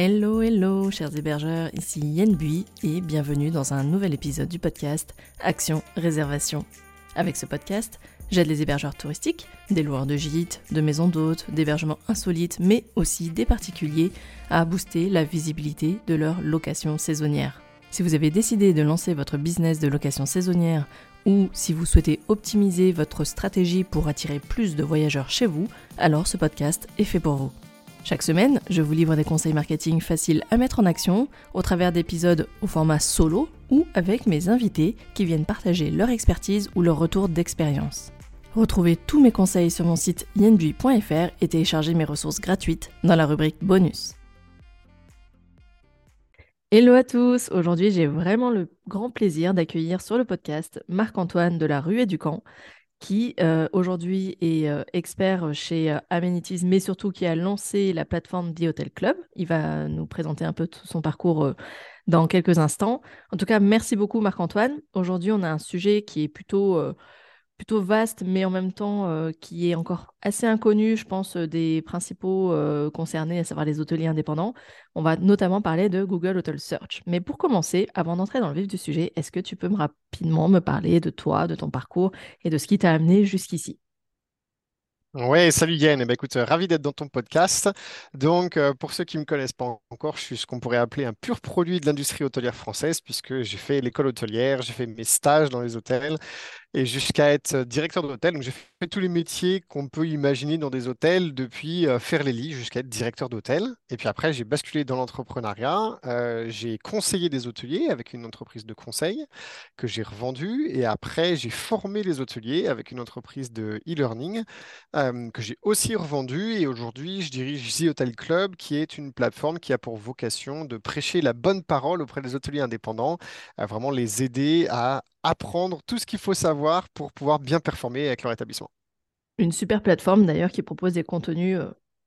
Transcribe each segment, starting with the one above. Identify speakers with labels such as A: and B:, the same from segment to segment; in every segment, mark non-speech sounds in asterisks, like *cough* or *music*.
A: Hello, hello, chers hébergeurs, ici Yen Bui et bienvenue dans un nouvel épisode du podcast Action Réservation. Avec ce podcast, j'aide les hébergeurs touristiques, des loueurs de gîtes, de maisons d'hôtes, d'hébergements insolites, mais aussi des particuliers à booster la visibilité de leur location saisonnière. Si vous avez décidé de lancer votre business de location saisonnière ou si vous souhaitez optimiser votre stratégie pour attirer plus de voyageurs chez vous, alors ce podcast est fait pour vous. Chaque semaine, je vous livre des conseils marketing faciles à mettre en action au travers d'épisodes au format solo ou avec mes invités qui viennent partager leur expertise ou leur retour d'expérience. Retrouvez tous mes conseils sur mon site yenbui.fr et téléchargez mes ressources gratuites dans la rubrique bonus. Hello à tous, aujourd'hui j'ai vraiment le grand plaisir d'accueillir sur le podcast Marc-Antoine de la Rue et du Camp qui euh, aujourd'hui est euh, expert chez euh, Amenities, mais surtout qui a lancé la plateforme The Hotel Club. Il va nous présenter un peu tout son parcours dans quelques instants. En tout cas, merci beaucoup Marc-Antoine. Aujourd'hui, on a un sujet qui est plutôt plutôt vaste, mais en même temps euh, qui est encore assez inconnu, je pense, euh, des principaux euh, concernés, à savoir les hôteliers indépendants. On va notamment parler de Google Hotel Search. Mais pour commencer, avant d'entrer dans le vif du sujet, est-ce que tu peux me rapidement me parler de toi, de ton parcours et de ce qui t'a amené jusqu'ici?
B: Ouais, salut Yann. Eh ben, écoute, ravi d'être dans ton podcast. Donc, pour ceux qui ne me connaissent pas encore, je suis ce qu'on pourrait appeler un pur produit de l'industrie hôtelière française, puisque j'ai fait l'école hôtelière, j'ai fait mes stages dans les hôtels, et jusqu'à être euh, directeur d'hôtel. Donc, j'ai fait tous les métiers qu'on peut imaginer dans des hôtels, depuis euh, faire les lits jusqu'à être directeur d'hôtel. Et puis après, j'ai basculé dans l'entrepreneuriat. Euh, j'ai conseillé des hôteliers avec une entreprise de conseil que j'ai revendue. Et après, j'ai formé les hôteliers avec une entreprise de e-learning que j'ai aussi revendue. Et aujourd'hui, je dirige The Hotel Club, qui est une plateforme qui a pour vocation de prêcher la bonne parole auprès des hôteliers indépendants, à vraiment les aider à apprendre tout ce qu'il faut savoir pour pouvoir bien performer avec leur établissement.
A: Une super plateforme d'ailleurs qui propose des contenus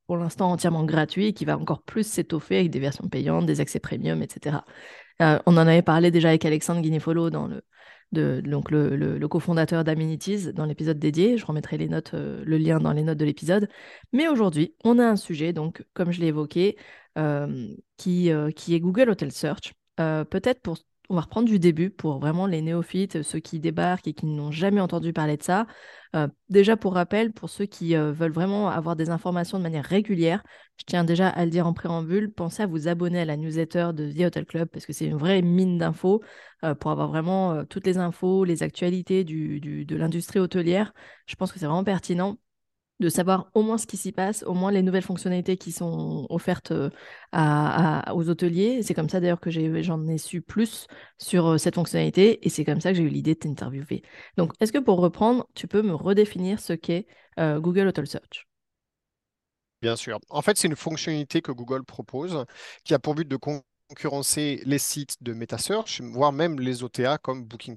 A: pour l'instant entièrement gratuits et qui va encore plus s'étoffer avec des versions payantes, des accès premium, etc. On en avait parlé déjà avec Alexandre Guinefolo, dans le, donc le, cofondateur d'Amenities, dans l'épisode dédié. Je remettrai les notes, euh, le lien dans les notes de l'épisode. Mais aujourd'hui, on a un sujet, donc comme je l'ai évoqué, qui, qui est Google Hotel Search. Peut-être pour on va reprendre du début pour vraiment les néophytes, ceux qui débarquent et qui n'ont jamais entendu parler de ça. Euh, déjà, pour rappel, pour ceux qui euh, veulent vraiment avoir des informations de manière régulière, je tiens déjà à le dire en préambule, pensez à vous abonner à la newsletter de The Hotel Club parce que c'est une vraie mine d'infos euh, pour avoir vraiment toutes les infos, les actualités de l'industrie hôtelière. Je pense que c'est vraiment pertinent de savoir au moins ce qui s'y passe, au moins les nouvelles fonctionnalités qui sont offertes euh, aux hôteliers. C'est comme ça d'ailleurs que j'en ai, su plus sur euh, cette fonctionnalité et c'est comme ça que j'ai eu l'idée de t'interviewer. Donc, est-ce que pour reprendre, tu peux me redéfinir ce qu'est euh, Google Hotel Search?
B: Bien sûr. En fait, c'est une fonctionnalité que Google propose qui a pour but de concurrencer les sites de MetaSearch, voire même les OTA comme Booking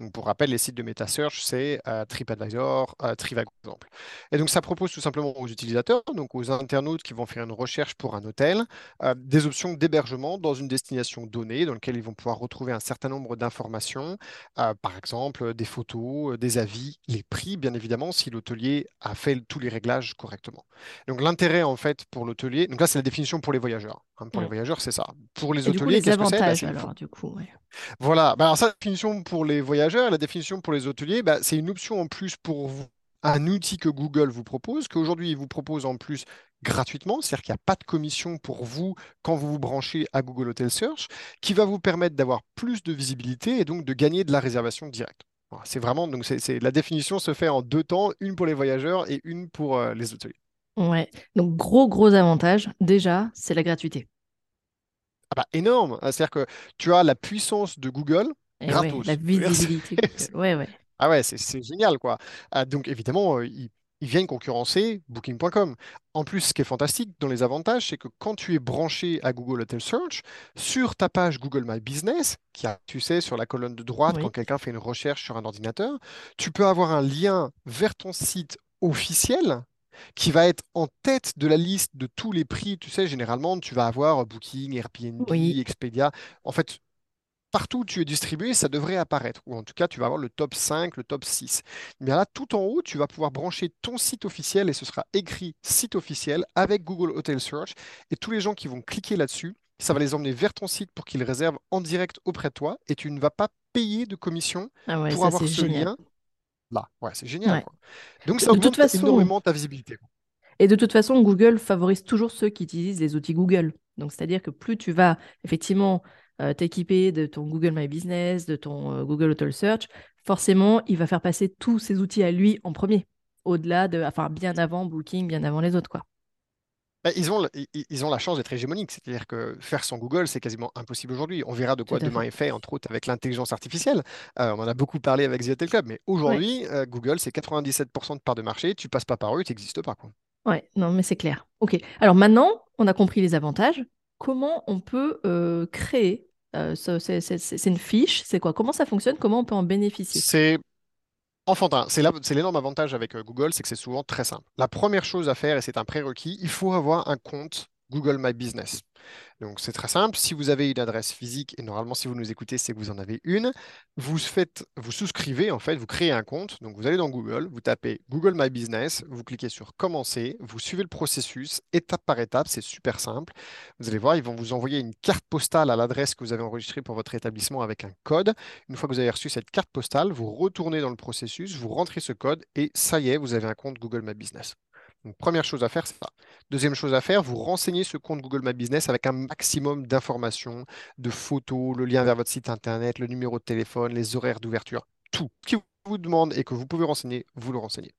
B: donc, pour rappel, les sites de MetaSearch, c'est euh, TripAdvisor, euh, Trivago, par exemple. Et donc, ça propose tout simplement aux utilisateurs, donc aux internautes qui vont faire une recherche pour un hôtel, euh, des options d'hébergement dans une destination donnée, dans laquelle ils vont pouvoir retrouver un certain nombre d'informations, par exemple des photos, des avis, les prix, bien évidemment, si l'hôtelier a fait tous les réglages correctement. Donc, l'intérêt, en fait, pour l'hôtelier, donc là, c'est la définition pour les voyageurs. Hein, pour les voyageurs, c'est ça. Pour les hôteliers,
A: qu'est-ce que c'est? Bah, alors, du coup,
B: Voilà. Bah, alors, ça, définition pour les voyageurs, la définition pour les hôteliers, bah, c'est une option en plus pour vous, un outil que Google vous propose, qu'aujourd'hui il vous propose en plus gratuitement, c'est-à-dire qu'il n'y a pas de commission pour vous quand vous vous branchez à Google Hotel Search, qui va vous permettre d'avoir plus de visibilité et donc de gagner de la réservation directe. c'est vraiment, donc la définition se fait en deux temps, une pour les voyageurs et une pour euh, les hôteliers.
A: Ouais, donc gros gros avantage, déjà, c'est la gratuité.
B: Ah bah, énorme, c'est-à-dire que tu as la puissance de Google
A: gratos. la visibilité. ouais, ouais. *laughs*
B: Ah ouais, c'est génial, quoi. Ah, donc, évidemment, euh, ils, viennent concurrencer Booking.com. En plus, ce qui est fantastique dans les avantages, c'est que quand tu es branché à Google Hotel Search, sur ta page Google My Business, qui a, tu sais, sur la colonne de droite, quand quelqu'un fait une recherche sur un ordinateur, tu peux avoir un lien vers ton site officiel qui va être en tête de la liste de tous les prix. Tu sais, généralement, tu vas avoir Booking, Airbnb, Expedia. En fait, partout où tu es distribué, ça devrait apparaître. Ou en tout cas, tu vas avoir le top 5, le top 6. Mais là, tout en haut, tu vas pouvoir brancher ton site officiel et ce sera écrit site officiel avec Google Hotel Search. Et tous les gens qui vont cliquer là-dessus, ça va les emmener vers ton site pour qu'ils réservent en direct auprès de toi et tu ne vas pas payer de commission
A: Ah ouais,
B: pour
A: ça
B: avoir ce
A: génial.
B: lien là. Ouais, c'est génial,
A: Ouais.
B: quoi. Donc ça
A: de toute
B: augmente
A: façon,
B: énormément ta visibilité.
A: et de toute façon, Google favorise toujours ceux qui utilisent les outils Google. Donc, c'est-à-dire que plus tu vas effectivement euh, t'équiper de ton Google My Business, de ton euh, Google Hotel Search, forcément, il va faire passer tous ces outils à lui en premier, au-delà de, enfin, bien avant Booking, bien avant les autres, quoi.
B: Bah, Ils ont, ils ont la chance d'être hégémoniques, c'est-à-dire que faire sans Google, c'est quasiment impossible aujourd'hui. On verra de quoi demain
A: fait.
B: est fait, entre autres avec l'intelligence artificielle. Euh, on en a beaucoup parlé avec The Hotel Club, mais
A: Ouais,
B: aujourd'hui, euh, Google, c'est 97% de part de marché. Tu passes pas par eux, tu n'existes pas, quoi.
A: ouais, non, mais c'est clair. Ok. Alors maintenant, on a compris les avantages. Comment on peut euh, créer euh, ce- c'est une fiche, c'est quoi? Comment ça fonctionne? Comment on peut en bénéficier?
B: C'est enfantin. C'est l'énorme avantage avec euh, Google, c'est que c'est souvent très simple. La première chose à faire, et c'est un prérequis, il faut avoir un compte Google My Business. Donc c'est très simple. Si vous avez une adresse physique, et normalement si vous nous écoutez, c'est que vous en avez une, vous faites, vous souscrivez en fait, vous créez un compte. Donc vous allez dans Google, vous tapez Google My Business, vous cliquez sur Commencer, vous suivez le processus étape par étape, c'est super simple. Vous allez voir, ils vont vous envoyer une carte postale à l'adresse que vous avez enregistrée pour votre établissement avec un code. Une fois que vous avez reçu cette carte postale, vous retournez dans le processus, vous rentrez ce code et ça y est, vous avez un compte Google My Business. Première chose à faire, c'est ça. Deuxième chose à faire, vous renseignez ce compte Google My Business avec un maximum d'informations, de photos, le lien vers votre site internet, le numéro de téléphone, les horaires d'ouverture, tout. Qui vous demande et que vous pouvez renseigner, vous le renseignez.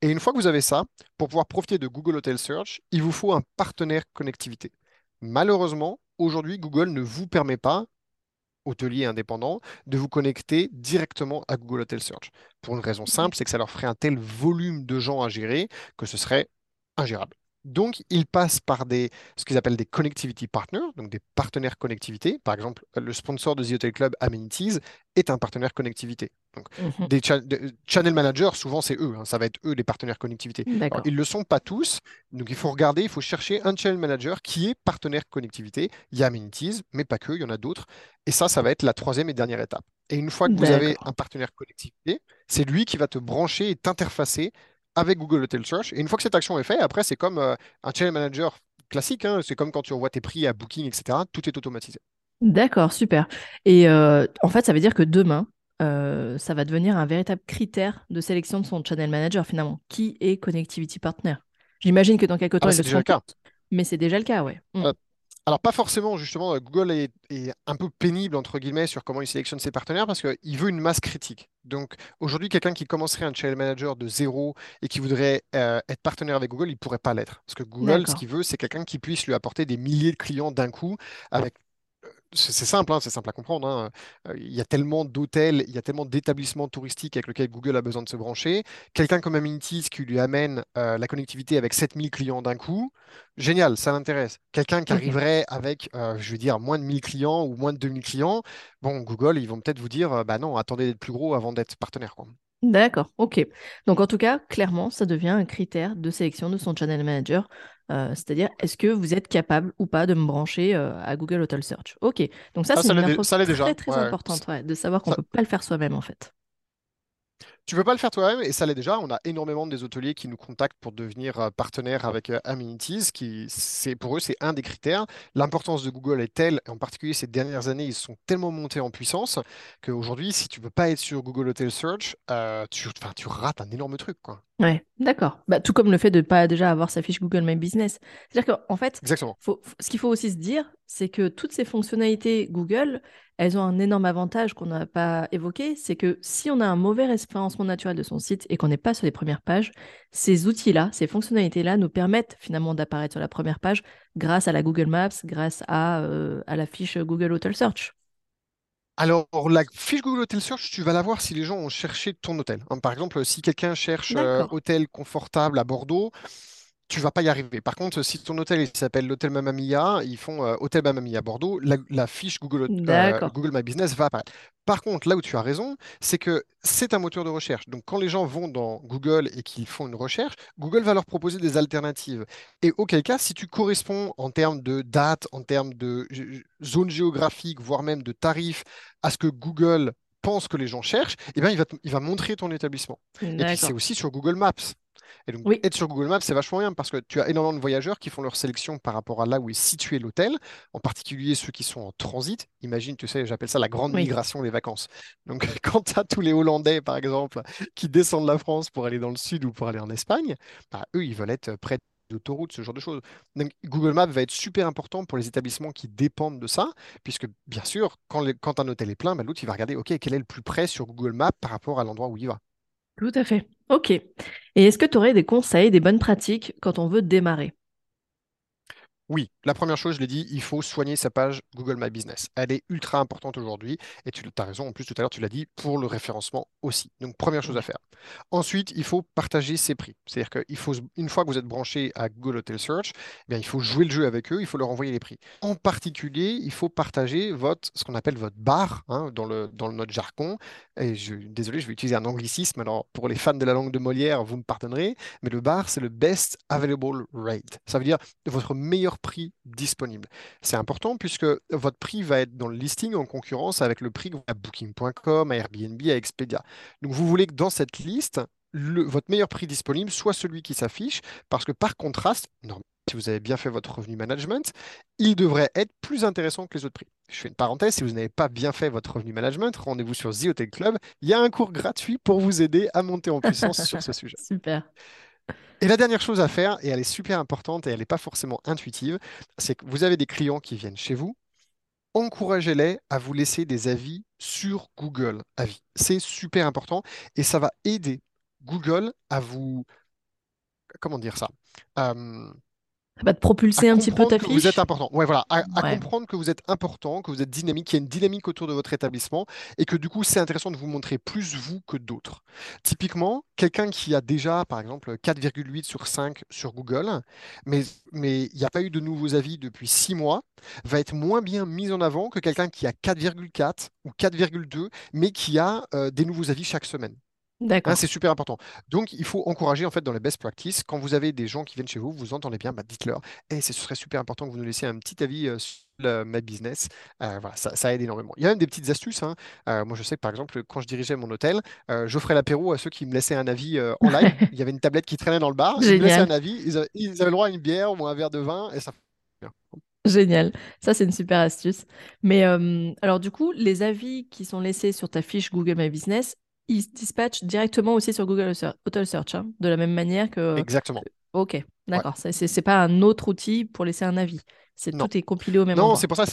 B: Et une fois que vous avez ça, pour pouvoir profiter de Google Hotel Search, il vous faut un partenaire connectivité. Malheureusement, aujourd'hui, Google ne vous permet pas hôtelier indépendant, de vous connecter directement à Google Hotel Search. Pour une raison simple, c'est que ça leur ferait un tel volume de gens à gérer que ce serait ingérable. Donc, ils passent par des, ce qu'ils appellent des connectivity partners, donc des partenaires connectivité. Par exemple, le sponsor de The Hotel Club, Amenities, est un partenaire connectivité. Donc,
A: Mhm.
B: des cha- de- channel managers, souvent, c'est eux. hein, ça va être eux les partenaires connectivité. Alors, ils ne le sont pas tous. Donc, il faut regarder, il faut chercher un channel manager qui est partenaire connectivité. Il y a Amenities, mais pas que, il y en a d'autres. Et ça, ça va être la troisième et dernière étape. Et une fois que vous avez un partenaire connectivité, c'est lui qui va te brancher et t'interfacer avec Google Hotel Search. Et une fois que cette action est faite, après, c'est comme euh, un channel manager classique. hein, c'est comme quand tu envoies tes prix à Booking, etc. Tout est automatisé.
A: D'accord, super. Et euh, en fait, ça veut dire que demain, euh, ça va devenir un véritable critère de sélection de son channel manager, finalement. Qui est Connectivity Partner? J'imagine que dans quelques
B: Ah
A: temps,
B: bah,
A: ils le tous, mais c'est déjà le cas, ouais. Mm.
B: Alors, pas forcément, justement, euh, Google est, est un peu pénible, entre guillemets, sur comment il sélectionne ses partenaires parce qu'il veut une masse critique. Donc, aujourd'hui, quelqu'un qui commencerait un channel manager de zéro et qui voudrait euh, être partenaire avec Google, il ne pourrait pas l'être. Parce que Google, ce qu'il veut, c'est quelqu'un qui puisse lui apporter des milliers de clients d'un coup avec c'est simple, hein, c'est simple à comprendre. hein. Euh, Il y a tellement d'hôtels, il y a tellement d'établissements touristiques avec lesquels Google a besoin de se brancher. Quelqu'un comme Amenities qui lui amène euh, la connectivité avec 7000 clients d'un coup, génial, ça m'intéresse. Quelqu'un qui arriverait avec, euh, je veux dire, moins de 1000 clients ou moins de 2000 clients, bon, Google, ils vont peut-être vous dire, euh, bah non, attendez d'être plus gros avant d'être partenaire, quoi.
A: D'accord, ok. Donc en tout cas, clairement, ça devient un critère de sélection de son channel manager. Euh, c'est-à-dire, est-ce que vous êtes capable ou pas de me brancher euh, à Google Hotel Search? Ok. Donc ça,
B: Ah,
A: c'est une info
B: déjà.
A: très très
B: ouais,
A: importante, ouais, de savoir qu'on ne peut pas le faire soi-même, en fait.
B: Tu peux pas le faire toi-même et ça l'est déjà. On a énormément des hôteliers qui nous contactent pour devenir euh, partenaires avec Amenities, qui c'est pour eux c'est un des critères. L'importance de Google est telle, en particulier ces dernières années, ils sont tellement montés en puissance qu'aujourd'hui, si tu peux pas être sur Google Hotel Search, euh, tu, tu rates un énorme truc, quoi.
A: Ouais, d'accord. Bah, tout comme le fait de ne pas déjà avoir sa fiche Google My Business. C'est-à-dire qu'en fait,
B: Exactement.
A: faut- ce qu'il faut aussi se dire, c'est que toutes ces fonctionnalités Google, elles ont un énorme avantage qu'on n'a pas évoqué, c'est que si on a un mauvais référencement naturel de son site et qu'on n'est pas sur les premières pages, ces outils-là, ces fonctionnalités-là nous permettent finalement d'apparaître sur la première page grâce à la Google Maps, grâce à, euh, à la fiche Google Hotel Search.
B: Alors, la fiche Google Hotel Search, tu vas la voir si les gens ont cherché ton hôtel. Hein, par exemple, si quelqu'un cherche euh, hôtel confortable à Bordeaux, tu vas pas y arriver. Par contre, si ton hôtel il s'appelle l'hôtel Mamma Mia, ils font euh, hôtel Mamma Mia Bordeaux, la, la fiche Google, euh. Google My Business va apparaître. Par contre, là où tu as raison, c'est que c'est un moteur de recherche. Donc, quand les gens vont dans Google et qu'ils font une recherche, Google va leur proposer des alternatives. Et auquel cas, si tu corresponds en termes de date, en termes de zone géographique, voire même de tarifs, à ce que Google pense que les gens cherchent, eh bien, il va, il va montrer ton établissement. Et puis, c'est aussi sur Google Maps. Et donc,
A: Oui.
B: être sur Google Maps, c'est vachement bien parce que tu as énormément de voyageurs qui font leur sélection par rapport à là où est situé l'hôtel, en particulier ceux qui sont en transit. Imagine, tu sais, j'appelle ça la grande
A: Oui.
B: migration des vacances. Donc, *laughs* quand tu as tous les Hollandais, par exemple, qui descendent la France pour aller dans le sud ou pour aller en Espagne, bah, eux, ils veulent être près d'autoroutes, ce genre de choses. Donc, Google Maps va être super important pour les établissements qui dépendent de ça, puisque, bien sûr, quand, les- quand un hôtel est plein, bah, l'autre, il va regarder, OK, quel est le plus près sur Google Maps par rapport à l'endroit où il va.
A: Tout à fait. Ok. Et est-ce que tu aurais des conseils, des bonnes pratiques quand on veut démarrer?
B: Oui, la première chose, je l'ai dit, il faut soigner sa page Google My Business. Elle est ultra importante aujourd'hui et tu as raison, en plus tout à l'heure tu l'as dit, pour le référencement aussi. Donc première chose à faire. Ensuite, il faut partager ses prix. C'est-à-dire qu'il faut, une fois que vous êtes branché à Google Hotel Search, eh bien, il faut jouer le jeu avec eux, il faut leur envoyer les prix. En particulier, il faut partager votre, ce qu'on appelle votre bar hein, dans le, dans notre jargon. Et je, désolé, je vais utiliser un anglicisme. Alors pour les fans de la langue de Molière, vous me pardonnerez, mais le bar, c'est le best available rate. Ça veut dire votre meilleur prix disponible. C'est important puisque votre prix va être dans le listing en concurrence avec le prix à Booking.com, à Airbnb, à Expedia. Donc vous voulez que dans cette liste, le- votre meilleur prix disponible soit celui qui s'affiche parce que par contraste, normalement, si vous avez bien fait votre revenu management, il devrait être plus intéressant que les autres prix. Je fais une parenthèse, si vous n'avez pas bien fait votre revenu management, rendez-vous sur The Hotel Club. Il y a un cours gratuit pour vous aider à monter en puissance sur ce *laughs* sujet.
A: Super.
B: Et la dernière chose à faire, et elle est super importante et elle n'est pas forcément intuitive, c'est que vous avez des clients qui viennent chez vous, encouragez-les à vous laisser des avis sur Google Avis. C'est super important et ça va aider Google à vous, comment dire ça, Euh,
A: Ça va te propulser un petit peu ta
B: que vous êtes
A: fiche?
B: important. Ouais, voilà, à, à
A: Ouais.
B: comprendre que vous êtes important, que vous êtes dynamique, qu'il y a une dynamique autour de votre établissement et que du coup, c'est intéressant de vous montrer plus vous que d'autres. Typiquement, quelqu'un qui a déjà, par exemple, 4,8 sur 5 sur Google, mais, mais il n'y a pas eu de nouveaux avis depuis 6 mois, va être moins bien mis en avant que quelqu'un qui a 4,4 ou 4,2, mais qui a euh, des nouveaux avis chaque semaine. Hein,
A: D'accord.
B: c'est super important. Donc, il faut encourager en fait dans les best practices. Quand vous avez des gens qui viennent chez vous, vous entendez bien, bah, dites-leur, et ce serait super important que vous nous laissiez un petit avis euh, sur le- My Business. Euh, voilà, ça, ça aide énormément. Il y a même des petites astuces. hein. Euh, moi, je sais que par exemple, quand je dirigeais mon hôtel, euh, j'offrais l'apéro à ceux qui me laissaient un avis euh, en live. *laughs* Il y avait une tablette qui traînait dans le bar. Ils me laissaient un avis. Ils avaient, ils avaient le droit à une bière ou un verre de vin, et ça.
A: Génial. Ça, c'est une super astuce. Mais euh, alors, du coup, les avis qui sont laissés sur ta fiche Google My Business, ils se dispatchent directement aussi sur Google Hotel Search, hein, de la même manière que...
B: Exactement.
A: Ok,
B: Ouais.
A: d'accord. C'est c'est- c'est pas un autre outil pour laisser un avis. C'est
B: Non.
A: tout est compilé au même
B: Non,
A: endroit.
B: c'est pour ça,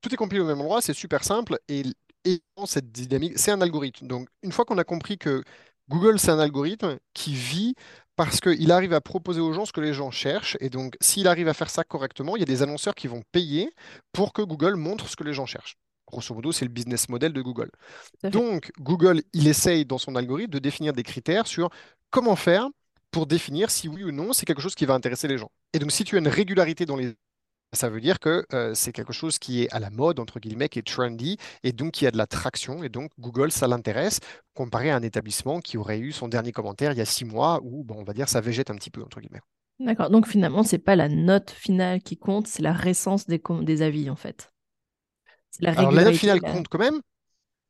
B: tout est compilé au même endroit, c'est super simple et, et cette dynamique, c'est un algorithme. Donc, une fois qu'on a compris que Google, c'est un algorithme qui vit parce qu'il arrive à proposer aux gens ce que les gens cherchent, et donc s'il arrive à faire ça correctement, il y a des annonceurs qui vont payer pour que Google montre ce que les gens cherchent. Grosso modo, c'est le business model de Google. Donc, Google, il essaye dans son algorithme de définir des critères sur comment faire pour définir si oui ou non c'est quelque chose qui va intéresser les gens. Et donc, si tu as une régularité dans les ça veut dire que euh, c'est quelque chose qui est à la mode, entre guillemets, qui est trendy, et donc qui a de la traction. Et donc, Google, ça l'intéresse, comparé à un établissement qui aurait eu son dernier commentaire il y a six mois, où, bon, on va dire, ça végète un petit peu, entre guillemets.
A: D'accord. Donc, finalement, c'est pas la note finale qui compte, c'est la récence des avis, en fait. La
B: Alors, la note finale compte quand même.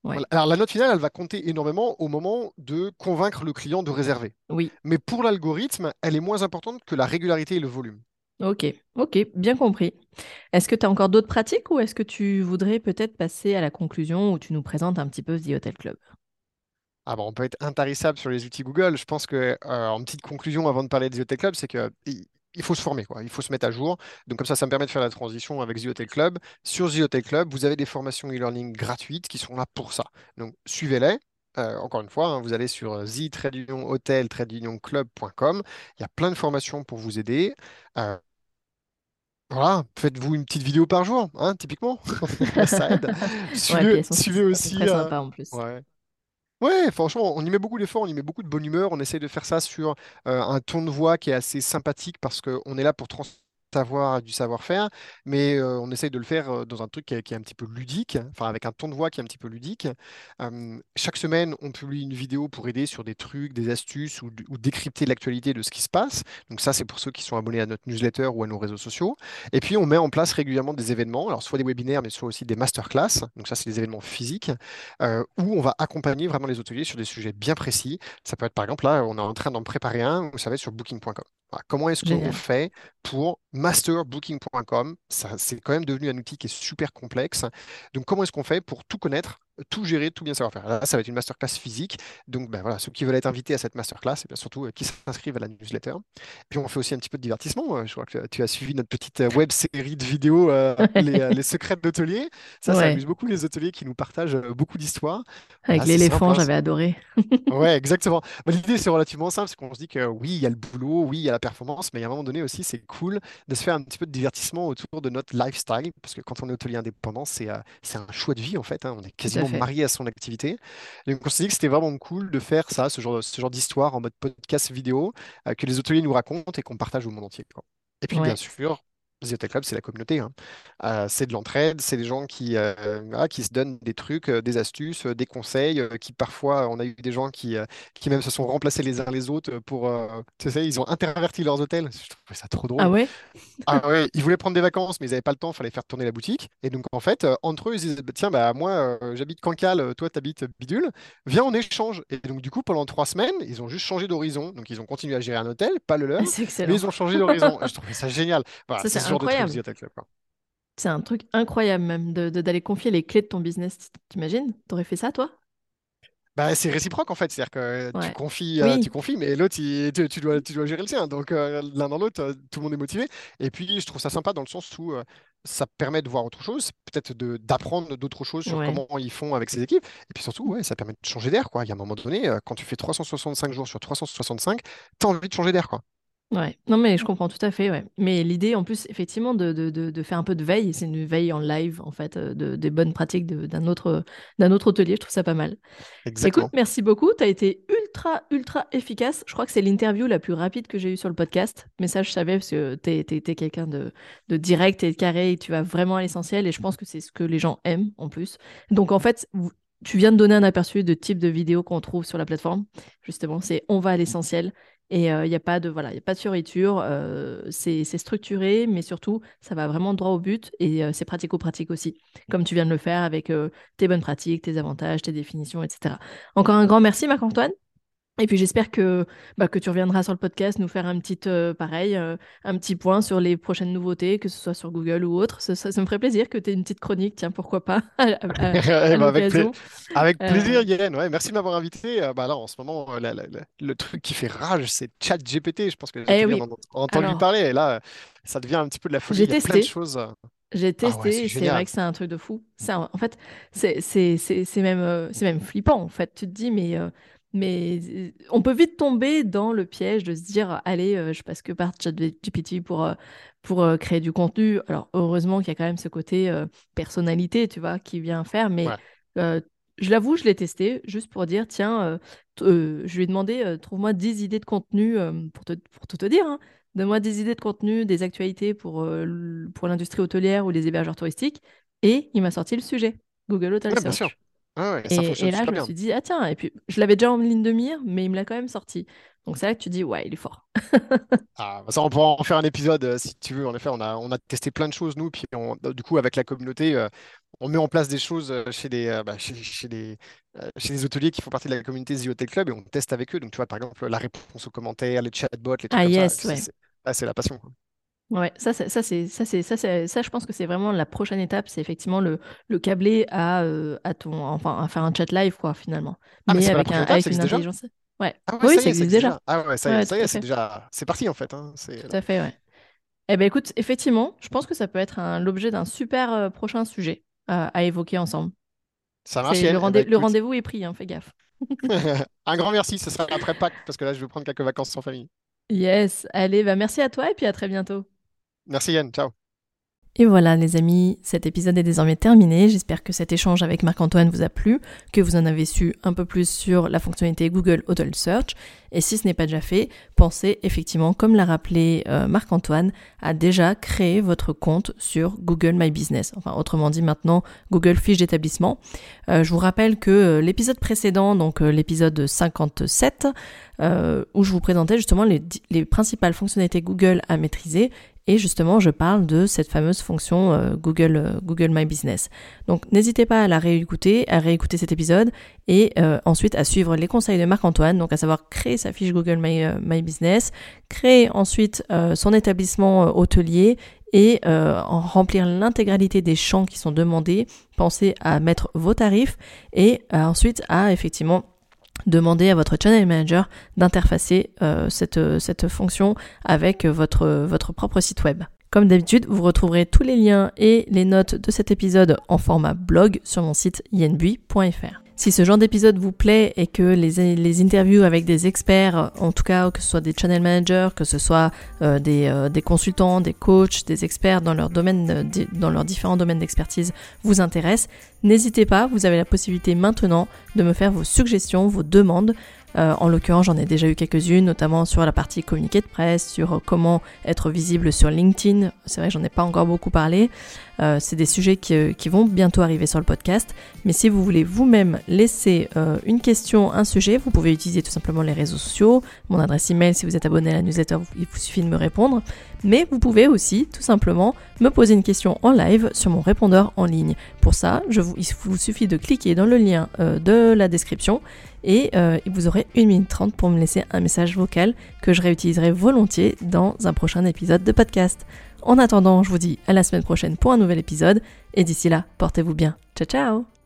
A: Ouais.
B: Alors, la note finale, elle va compter énormément au moment de convaincre le client de réserver.
A: Oui.
B: Mais pour l'algorithme, elle est moins importante que la régularité et le volume.
A: Ok. Ok. Bien compris. Est-ce que tu as encore d'autres pratiques ou est-ce que tu voudrais peut-être passer à la conclusion où tu nous présentes un petit peu The Hotel Club?
B: Ah bon, on peut être intarissable sur les outils Google. Je pense que, euh, en petite conclusion, avant de parler de The Hotel Club, c'est que il faut se former, quoi. Il faut se mettre à jour. Donc comme ça, ça me permet de faire la transition avec The Hotel Club. Sur The Hotel Club, vous avez des formations e-learning gratuites qui sont là pour ça. Donc suivez-les. Euh, encore une fois, hein, vous allez sur the-hotel-club.com. Il y a plein de formations pour vous aider. Euh, voilà, faites-vous une petite vidéo par jour, hein, typiquement. *laughs* Ça aide.
A: Ouais,
B: Suivez,
A: sont
B: aussi.
A: très
B: euh,
A: en plus.
B: ouais. Ouais, franchement, on y met beaucoup d'efforts, on y met beaucoup de bonne humeur. On essaye de faire ça sur euh, un ton de voix qui est assez sympathique parce qu'on est là pour trans savoir du savoir-faire, mais on essaye de le faire dans un truc qui est, un petit peu ludique, enfin avec un ton de voix qui est un petit peu ludique. Chaque semaine, on publie une vidéo pour aider sur des trucs, des astuces ou, ou décrypter l'actualité de ce qui se passe. Donc ça, c'est pour ceux qui sont abonnés à notre newsletter ou à nos réseaux sociaux. Et puis, on met en place régulièrement des événements, alors soit des webinaires, mais soit aussi des masterclass. Donc ça, c'est des événements physiques où on va accompagner vraiment les hôteliers sur des sujets bien précis. Ça peut être par exemple là, on est en train d'en préparer un, vous savez, sur booking.com. Comment est-ce qu'on fait pour masterbooking.com? C'est quand même devenu un outil qui est super complexe. Donc, comment est-ce qu'on fait pour tout connaître, tout gérer, tout bien savoir faire? Là, ça va être une masterclass physique. Donc, ben voilà, ceux qui veulent être invités à cette masterclass, et bien surtout euh, qui s'inscrivent à la newsletter. Puis, on fait aussi un petit peu de divertissement. Euh, Je crois que tu as suivi notre petite euh, web série de vidéos, euh, *laughs* les, euh, les secrets d'hôteliers. Ça, ça amuse beaucoup les hôteliers qui nous partagent beaucoup d'histoires.
A: avec
B: simple,
A: l'éléphant,
B: hein,
A: j'avais adoré. *laughs*
B: Ouais, exactement. Bah, l'idée, c'est relativement simple, c'est qu'on se dit que oui, il y a le boulot, oui, il y a la performance, mais à un moment donné aussi, c'est cool de se faire un petit peu de divertissement autour de notre lifestyle, parce que quand on est hôtelier indépendant, c'est euh, un choix de vie, en fait, hein, on est quasiment
A: fait.
B: marié à son activité. Donc, on s'est dit que c'était vraiment cool de faire ça, ce genre, ce genre d'histoire en mode podcast vidéo, euh, que les hôteliers nous racontent et qu'on partage au monde entier, quoi. Et puis, bien sûr, The Hotel Club, c'est la communauté. hein. Euh, c'est de l'entraide, c'est des gens qui, euh, qui se donnent des trucs, euh, des astuces, des conseils, qui parfois, on a eu des gens qui, qui même se sont remplacés les uns les autres pour, euh, tu sais, ils ont interverti leurs hôtels. Je trouvais ça trop
A: Ah
B: drôle.
A: ouais?
B: Ah ouais, ils voulaient prendre des vacances, mais ils n'avaient pas le temps, il fallait faire tourner la boutique. Et donc, en fait, entre eux, ils disaient, Bah, tiens, bah, moi, j'habite Cancale, toi, t'habites Bidule, viens, on échange. Et donc, du coup, pendant trois semaines, ils ont juste changé d'horizon. Donc, ils ont continué à gérer un hôtel, pas le leur, *laughs* mais ils ont changé d'horizon. Je trouvais ça génial. Voilà,
A: Ça,
B: c'est genre de truc,
A: incroyable. C'est un truc incroyable même de, de- d'aller confier les clés de ton business. T'imagines? T'aurais fait ça, toi?
B: Bah, c'est réciproque en fait, c'est-à-dire que tu confies, euh, tu confies, mais l'autre, tu, tu dois, tu dois gérer le sien. Donc euh, l'un dans l'autre, euh, tout le monde est motivé. Et puis je trouve ça sympa dans le sens où euh, ça permet de voir autre chose, peut-être de d'apprendre d'autres choses sur
A: ouais.
B: comment ils font avec ses équipes. Et puis surtout, ouais, ça permet de changer d'air, quoi. Il y a un moment donné, quand tu fais 365 jours sur 365, t'as envie de changer d'air, quoi.
A: Ouais, non mais je comprends tout à fait, ouais. Mais l'idée en plus, effectivement, de, de, de, de faire un peu de veille, c'est une veille en live, en fait, euh, de, des bonnes pratiques d'un autre, d'un autre hôtelier, je trouve ça pas mal. Écoute,
B: Exactement.
A: merci beaucoup, tu as été ultra, ultra efficace. Je crois que c'est l'interview la plus rapide que j'ai eue sur le podcast. Mais ça, je savais, parce que tu es, quelqu'un de, de direct et de carré, et tu vas vraiment à l'essentiel, et je pense que c'est ce que les gens aiment, en plus. Donc, en fait, vous- tu viens de donner un aperçu de type de vidéo qu'on trouve sur la plateforme. Justement, c'est on va à l'essentiel. Et il n'y a pas de voilà, pas de euh, c'est structuré, mais surtout, ça va vraiment droit au but et euh, c'est pratico-pratique aussi, comme tu viens de le faire avec euh, tes bonnes pratiques, tes avantages, tes définitions, etc. Encore un grand merci, Marc-Antoine. Et puis j'espère que, bah, que tu reviendras sur le podcast nous faire un petit, euh, pareil, euh, un petit point sur les prochaines nouveautés, que ce soit sur Google ou autre. Ça, ça- ça me ferait plaisir que tu aies une petite chronique, tiens, pourquoi pas, *laughs* à, à- à *laughs*
B: ben, avec, pla-
A: Euh,
B: plaisir, Yann. Ouais, merci de m'avoir invité. Euh, bah là, en ce moment, euh, la- la- la- le truc qui fait rage, c'est ChatGPT. Je pense que les
A: eh
B: en entendu
A: alors,
B: parler. Et là, euh, ça devient un petit peu de la folie.
A: j'ai
B: a plein de
A: testé.
B: choses. euh,
A: J'ai
B: Ah ouais,
A: testé
B: c'est
A: et c'est vrai que c'est un truc de fou. Ça, en fait, c'est même, euh, même flippant. En fait, tu te dis, mais, euh, mais euh, on peut vite tomber dans le piège de se dire, allez, euh, je passe que par ChatGPT pour, euh, pour euh, créer du contenu. Alors, heureusement qu'il y a quand même ce côté personnalité, tu vois, qui vient faire. Mais
B: Ouais.
A: je l'avoue, je l'ai testé juste pour dire, tiens, je lui ai demandé, trouve-moi 10 idées de contenu pour te, pour tout te dire. hein. Donne-moi des idées de contenu, des actualités pour, pour l'industrie hôtelière ou les hébergeurs touristiques. Et il m'a sorti le sujet, Google Hotel
B: Ouais, bien sûr.
A: Search.
B: Ah ouais, ça
A: Et, là, je me
B: bien.
A: suis dit, ah tiens, et puis je l'avais déjà en ligne de mire, mais il me l'a quand même sorti. Donc c'est là que tu dis, ouais, il est fort. *laughs*
B: Ah, bah ça, on pourra en faire un épisode euh, si tu veux. En effet, on a, on a testé plein de choses, nous. Puis, on- euh, du coup, avec la communauté, euh, on met en place des choses chez des, euh, bah, chez, chez des, chez des hôteliers qui font partie de la communauté The Hotel Club et on teste avec eux. Donc, tu vois, par exemple, la réponse aux commentaires, les chatbots, les trucs
A: Ah
B: comme ça.
A: yes,
B: C'est
A: ouais.
B: c'est- ah, c'est la passion.
A: Ouais, ça, ça, c'est, ça, c'est, ça, c'est, ça, je pense que c'est vraiment la prochaine étape, c'est effectivement le, le câbler à, euh, à ton, enfin, à faire un chat live, quoi, finalement.
B: Ah, mais
A: avec un,
B: étape,
A: avec une intelligence. Ouais.
B: Ah ouais,
A: Oui,
B: ça
A: existe déjà.
B: déjà. Ah ouais, ça y est,
A: Ouais,
B: ça
A: tout
B: y est,
A: à
B: c'est déjà, c'est parti en fait. hein. C'est
A: Tout à fait, ouais. Eh ben écoute, effectivement, je pense que ça peut être un- l'objet d'un super euh, prochain sujet à, à évoquer ensemble.
B: Ça marche,
A: le.
B: Eh ben,
A: rendez- le
B: écoute,
A: rendez-vous est pris, hein, fais gaffe. *laughs* *laughs*
B: un grand merci. Ce sera après Pâques parce que là, je vais prendre quelques vacances en famille.
A: Yes, allez, bah merci à toi et puis à très bientôt.
B: Merci, Yann. Ciao.
A: Et voilà les amis, cet épisode est désormais terminé. J'espère que cet échange avec Marc-Antoine vous a plu, que vous en avez su un peu plus sur la fonctionnalité Google Auto Search. Et si ce n'est pas déjà fait, pensez effectivement, comme l'a rappelé euh, Marc-Antoine, à déjà créer votre compte sur Google My Business. Enfin, autrement dit maintenant, Google Fiche d'établissement. Euh, je vous rappelle que euh, l'épisode précédent, donc l'épisode 57, où je vous présentais justement les principales fonctionnalités Google à maîtriser, et justement, je parle de cette fameuse fonction euh, Google, euh, Google My Business. Donc n'hésitez pas à la réécouter, à réécouter cet épisode et euh, ensuite à suivre les conseils de Marc-Antoine, donc à savoir créer sa fiche Google My, Business, créer ensuite son établissement hôtelier et remplir l'intégralité des champs qui sont demandés. Pensez à mettre vos tarifs et ensuite à effectivement demandez à votre channel manager d'interfacer euh, cette, cette fonction avec votre, votre propre site web. Comme d'habitude, vous retrouverez tous les liens et les notes de cet épisode en format blog sur mon site yenbui.fr. Si ce genre d'épisode vous plaît et que les, interviews avec des experts, en tout cas que ce soit des channel managers, que ce soit euh, des, euh, des, consultants, des coachs, des experts dans leur domaine, euh, dans leurs différents domaines d'expertise vous intéressent, n'hésitez pas, vous avez la possibilité maintenant de me faire vos suggestions, vos demandes. Euh, en l'occurrence, j'en ai déjà eu quelques-unes, notamment sur la partie communiqué de presse, sur euh, comment être visible sur LinkedIn. C'est vrai que j'en ai pas encore beaucoup parlé. Euh, c'est des sujets qui, vont bientôt arriver sur le podcast. Mais si vous voulez vous-même laisser une question, un sujet, vous pouvez utiliser tout simplement les réseaux sociaux, mon adresse email si vous êtes abonné à la newsletter, il vous suffit de me répondre. Mais vous pouvez aussi tout simplement me poser une question en live sur mon répondeur en ligne. Pour ça, il vous suffit de cliquer dans le lien de la description et euh, vous aurez 1 minute 30 pour me laisser un message vocal que je réutiliserai volontiers dans un prochain épisode de podcast. En attendant, je vous dis à la semaine prochaine pour un nouvel épisode et d'ici là, portez-vous bien. Ciao ciao